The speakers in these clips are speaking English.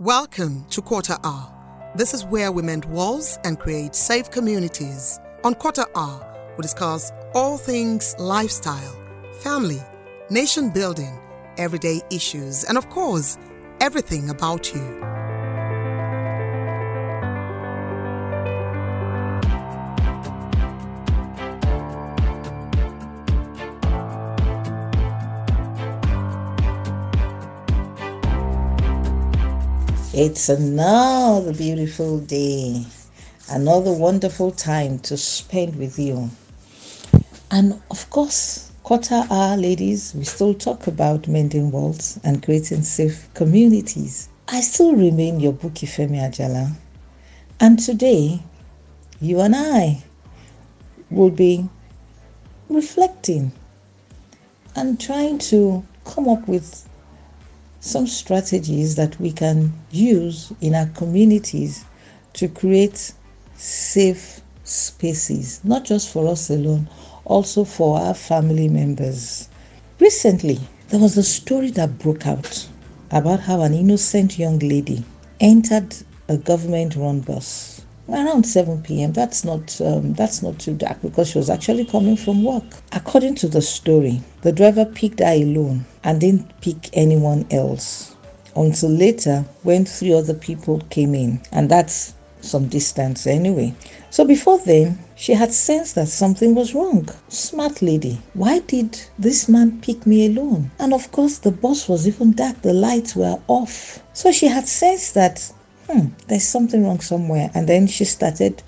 Welcome to Quarter Hour. This is where we mend walls and create safe communities. On Quarter Hour, we discuss all things lifestyle, family, nation building, everyday issues, and of course, everything about you. It's another beautiful day, another wonderful time to spend with you. And of course, quarter hour ladies, we still talk about mending walls and creating safe communities. I still remain your Buki Femi Ajala. And today, you and I will be reflecting and trying to come up with some strategies that we can use in our communities to create safe spaces, not just for us alone, also for our family members. Recently, there was a story that broke out about how an innocent young lady entered a government run bus around 7 p.m. That's not um, that's not too dark because she was actually coming from work. According to the story, the driver picked her alone and didn't pick anyone else until later when three other people came in, and that's some distance anyway. So before then, she had sensed that something was wrong. Smart lady, why did this man pick me alone? And of course, the bus was even dark, the lights were off. So she had sensed that hmm, there's something wrong somewhere. And then she started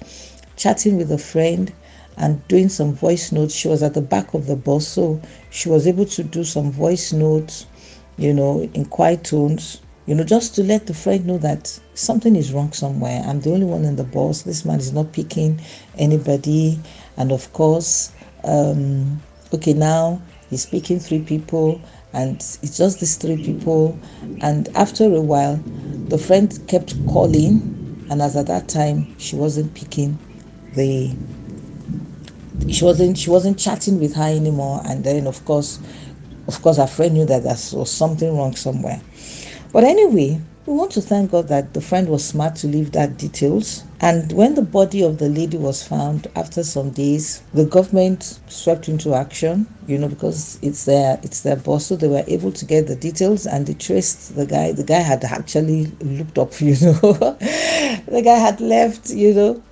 chatting with a friend and doing some voice notes. She was at the back of the bus, so she was able to do some voice notes, you know, in quiet tones, you know, just to let the friend know that something is wrong somewhere. I'm the only one in the bus. This man is not picking anybody. And of course, um, okay, now he's picking three people and it's just these three people. And after a while the friend kept calling and as at that time she wasn't picking the she wasn't she wasn't chatting with her anymore. And then of course of course her friend knew that there was something wrong somewhere. But anyway we want to thank God that the friend was smart to leave that details. And when the body of the lady was found after some days, the government swept into action, you know, because it's their it's their boss, so they were able to get the details and they traced the guy. The guy had actually looked up, you know. The guy had left, you know,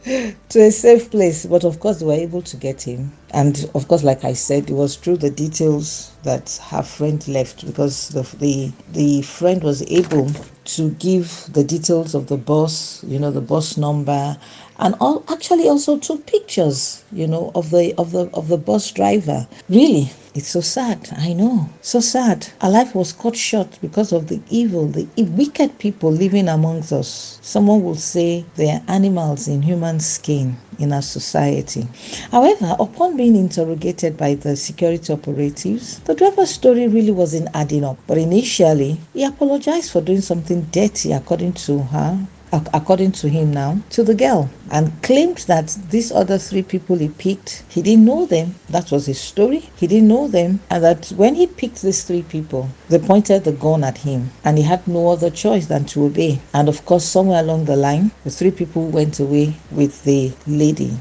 to a safe place. But of course they were able to get him. And of course, like I said, it was through the details that her friend left because the the, the friend was able to give the details of the bus, you know, the bus number, and all actually also took pictures, you know, of the of the of the bus driver. Really, it's so sad. I know, so sad. Our life was cut short because of the evil, the wicked people living amongst us. Someone will say they are animals in human skin in our society. However, upon being interrogated by the security operatives, the driver's story really wasn't adding up. But initially, he apologized for doing something dirty, according to her, according to him now, to the girl and claimed that these other three people he picked, he didn't know them. That was his story. He didn't know them. And that when he picked these three people, they pointed the gun at him and he had no other choice than to obey. And of course, somewhere along the line, the three people went away with the lady.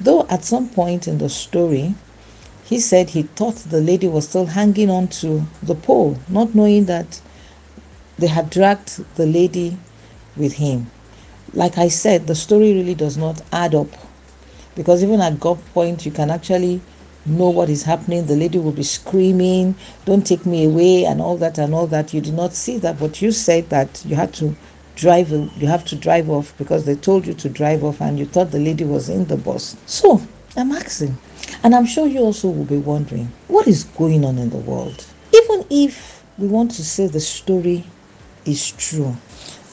Though at some point in the story, he said he thought the lady was still hanging on to the pole, not knowing that they had dragged the lady with him. Like I said, the story really does not add up because even at God point, you can actually know what is happening. The lady will be screaming, Don't take me away, and all that and all that. You did not see that, but you said that you had to drive you have to drive off because they told you to drive off and you thought the lady was in the bus. So I'm asking, and I'm sure you also will be wondering, what is going on in the world? Even if we want to say the story is true,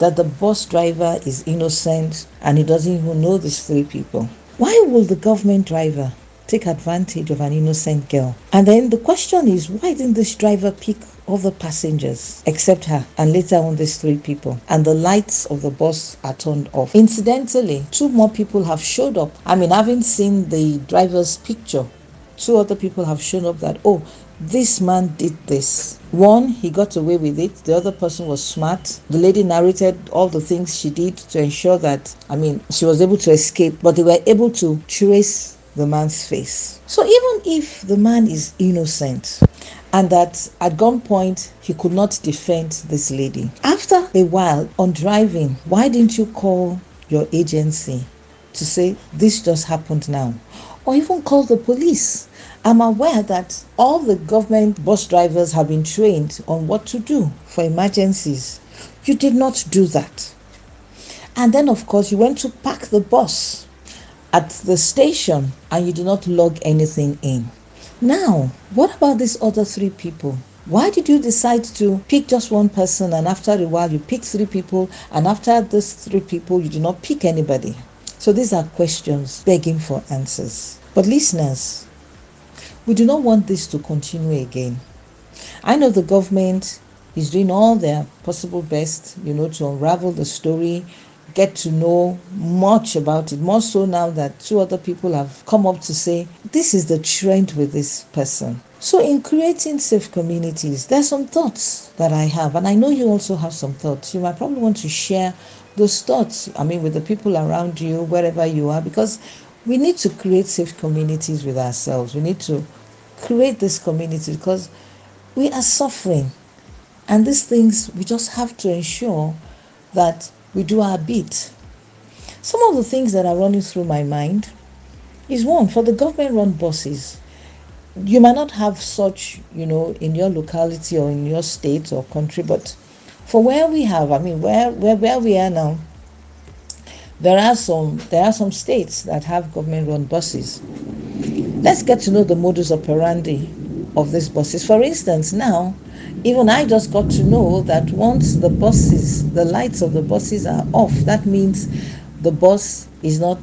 that the bus driver is innocent and he doesn't even know these three people. Why will the government driver take advantage of an innocent girl? And then the question is, why didn't this driver pick other passengers except her and later on these three people and the lights of the bus are turned off incidentally two more people have showed up i mean having seen the driver's picture two other people have shown up that oh this man did this. One, he got away with it. The other person was smart. The lady narrated all the things she did to ensure that, I mean, she was able to escape, but they were able to trace the man's face. So even if the man is innocent, and that at gunpoint he could not defend this lady. After a while on driving, why didn't you call your agency to say this just happened now? Or even call the police. I'm aware that all the government bus drivers have been trained on what to do for emergencies. You did not do that. And then, of course, you went to park the bus at the station and you did not log anything in. Now, what about these other three people? Why did you decide to pick just one person and after a while you pick three people and after those three people you do not pick anybody? So these are questions begging for answers. But listeners, we do not want this to continue again. I know the government is doing all their possible best, you know, to unravel the story get to know much about it, more so now that two other people have come up to say, this is the trend with this person. So, in creating safe communities, there's some thoughts that I have, and I know you also have some thoughts. You might probably want to share those thoughts, I mean, with the people around you, wherever you are, because we need to create safe communities with ourselves. We need to create this community because we are suffering. And these things, we just have to ensure that we do our bit. Some of the things that are running through my mind is one for the government run buses. You might not have such, you know, in your locality or in your state or country, but for where we have, I mean, where where, where we are now, there are some there are some states that have government run buses. Let's get to know the modus operandi of these buses. For instance, now even I just got to know that once the buses, the lights of the buses are off, that means the bus is not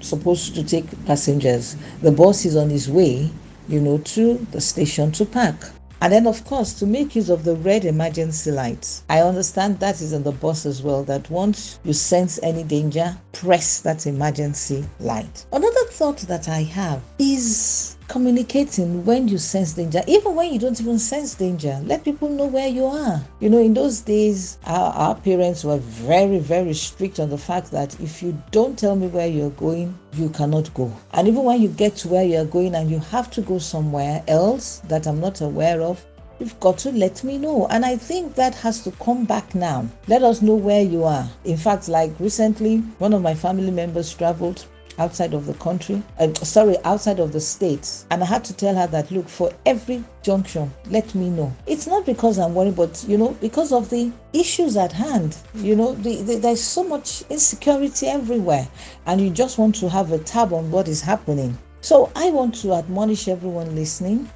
supposed to take passengers. The bus is on its way, you know, to the station to park. And then, of course, to make use of the red emergency lights. I understand that is on the bus as well, that once you sense any danger, press that emergency light. Another thought that I have is communicating when you sense danger, even when you don't even sense danger. Let people know where you are. You know, in those days, our, our parents were very, very strict on the fact that if you don't tell me where you're going, you cannot go. And even when you get to where you're going and you have to go somewhere else that I'm not aware of, You've got to let me know. And I think that has to come back now. Let us know where you are. In fact, like recently, one of my family members traveled outside of the country, uh, sorry, outside of the states. And I had to tell her that, look, for every junction, let me know. It's not because I'm worried, but, you know, because of the issues at hand. You know, the, the, there's so much insecurity everywhere, and you just want to have a tab on what is happening. So I want to admonish everyone listening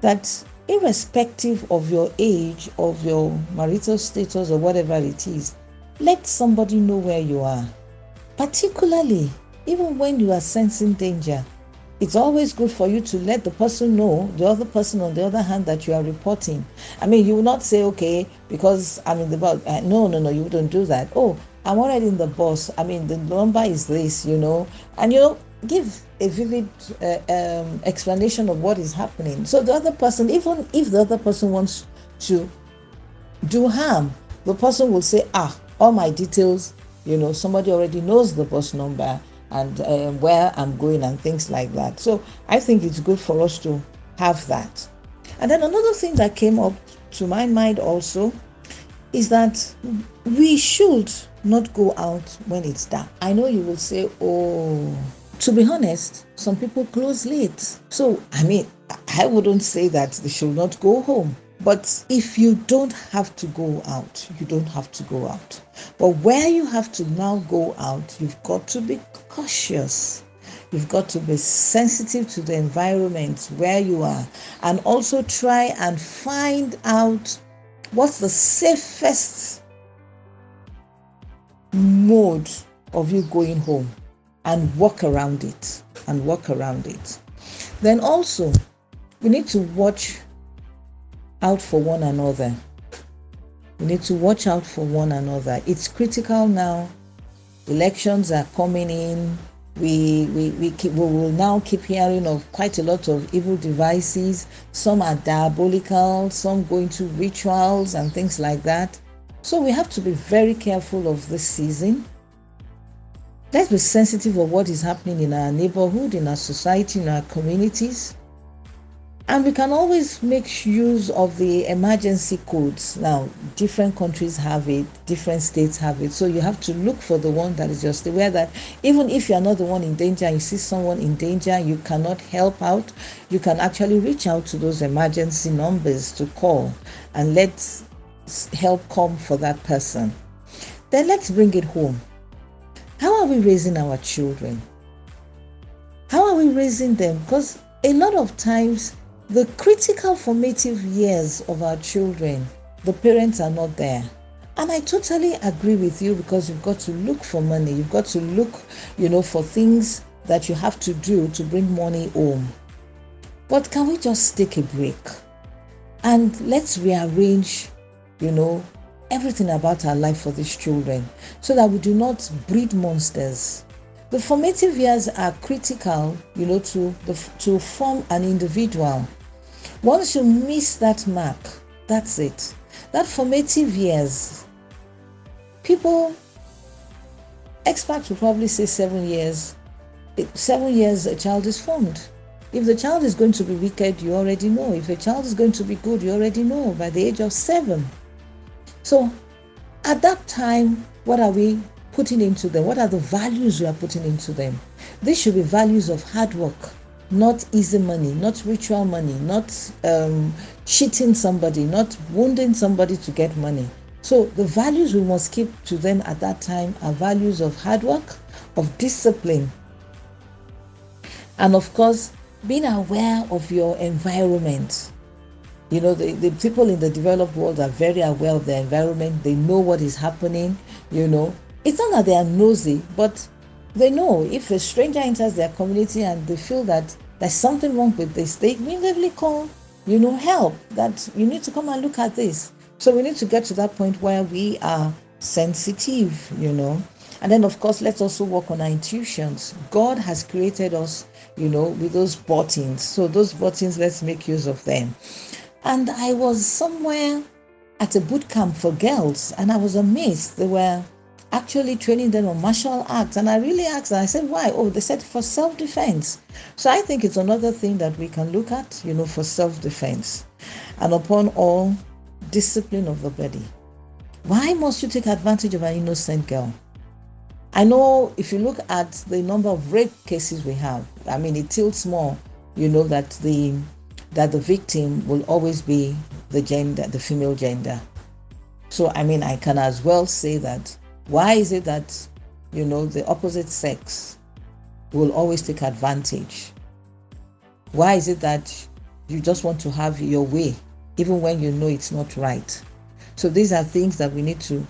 that irrespective of your age, of your marital status, or whatever it is, let somebody know where you are. Particularly even when you are sensing danger, it's always good for you to let the person know, the other person on the other hand, that you are reporting. I mean, you will not say, okay, because I'm in the bus. Uh, no, no, no, you wouldn't do that. Oh, I'm already in the bus. I mean, the number is this, you know, and you know, give a vivid uh, um, explanation of what is happening. So the other person, even if the other person wants to do harm, the person will say, ah, all my details, you know, somebody already knows the bus number and uh, where I'm going and things like that. So I think it's good for us to have that. And then another thing that came up to my mind also is that we should not go out when it's dark. I know you will say, oh, to be honest, some people close late. So, I mean, I wouldn't say that they should not go home. But if you don't have to go out, you don't have to go out. But where you have to now go out, you've got to be cautious. You've got to be sensitive to the environment where you are and also try and find out what's the safest mode of you going home and walk around it and walk around it. Then also, we need to watch out for one another. We need to watch out for one another. It's critical now. Elections are coming in. we we we, keep, we will now keep hearing of quite a lot of evil devices. Some are diabolical some go into rituals and things like that. So we have to be very careful of this season. Let's be sensitive of what is happening in our neighborhood in our society in our communities and we can always make use of the emergency codes. Now, different countries have it, different states have it. So you have to look for the one that is just aware that even if you are not the one in danger, you see someone in danger, you cannot help out, you can actually reach out to those emergency numbers to call and let help come for that person. Then let's bring it home. How are we raising our children? How are we raising them? Because a lot of times the critical formative years of our children, the parents are not there. And I totally agree with you because you've got to look for money. You've got to look, you know, for things that you have to do to bring money home. But can we just take a break and let's rearrange, you know, everything about our life for these children so that we do not breed monsters the formative years are critical, you know, to the, to form an individual. Once you miss that mark, that's it. That formative years, people, experts will probably say seven years. Seven years, a child is formed. If the child is going to be wicked, you already know. If a child is going to be good, you already know by the age of seven. So, at that time, what are we putting into them? What are the values we are putting into them? These should be values of hard work, not easy money, not ritual money, not um, cheating somebody, not wounding somebody to get money. So the values we must keep to them at that time are values of hard work, of discipline, and of course, being aware of your environment. You know, the, the people in the developed world are very aware of their environment. They know what is happening, you know, it's not that they are nosy, but they know if a stranger enters their community and they feel that there's something wrong with this, they immediately call, you know, help that you need to come and look at this. So we need to get to that point where we are sensitive, you know. And then, of course, let's also work on our intuitions. God has created us, you know, with those buttons. So, those buttons, let's make use of them. And I was somewhere at a boot camp for girls, and I was amazed. They were actually training them on martial arts. And I really asked them, I said, why? Oh, they said for self defense. So I think it's another thing that we can look at, you know, for self defense. And upon all, discipline of the body. Why must you take advantage of an innocent girl? I know if you look at the number of rape cases we have, I mean, it tilts more, you know, that the that the victim will always be the gender, the female gender. So, I mean, I can as well say that why is it that, you know, the opposite sex will always take advantage? Why is it that you just want to have your way, even when you know it's not right? So these are things that we need to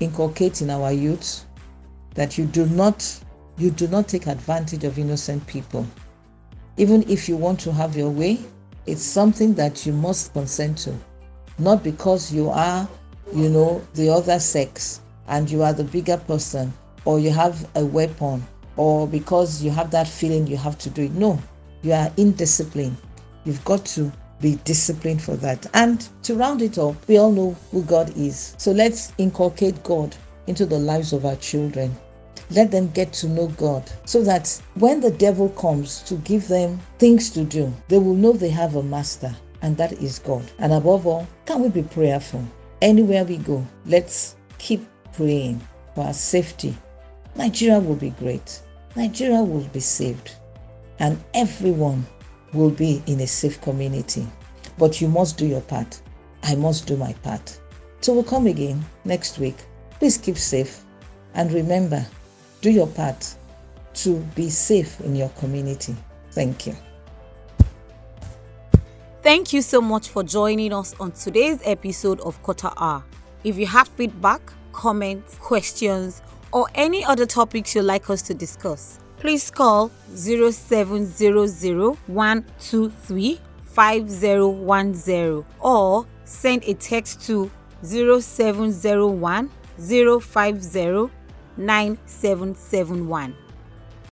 inculcate in our youth that you do not you do not take advantage of innocent people. Even if you want to have your way, it's something that you must consent to. Not because you are, you know, the other sex, and you are the bigger person or you have a weapon or because you have that feeling you have to do it. No, you are indisciplined. You've got to be disciplined for that. And to round it up, we all know who God is. So let's inculcate God into the lives of our children. Let them get to know God so that when the devil comes to give them things to do, they will know they have a master, and that is God. And above all, can we be prayerful? Anywhere we go, let's keep praying for our safety. Nigeria will be great. Nigeria will be saved. And everyone will be in a safe community. But you must do your part. I must do my part. So we'll come again next week. Please keep safe. And remember, do your part to be safe in your community. Thank you. Thank you so much for joining us on today's episode of Quarter Hour. If you have feedback, comments, questions, or any other topics you'd like us to discuss, please call 0701235010 or send a text to 0701 050 9771.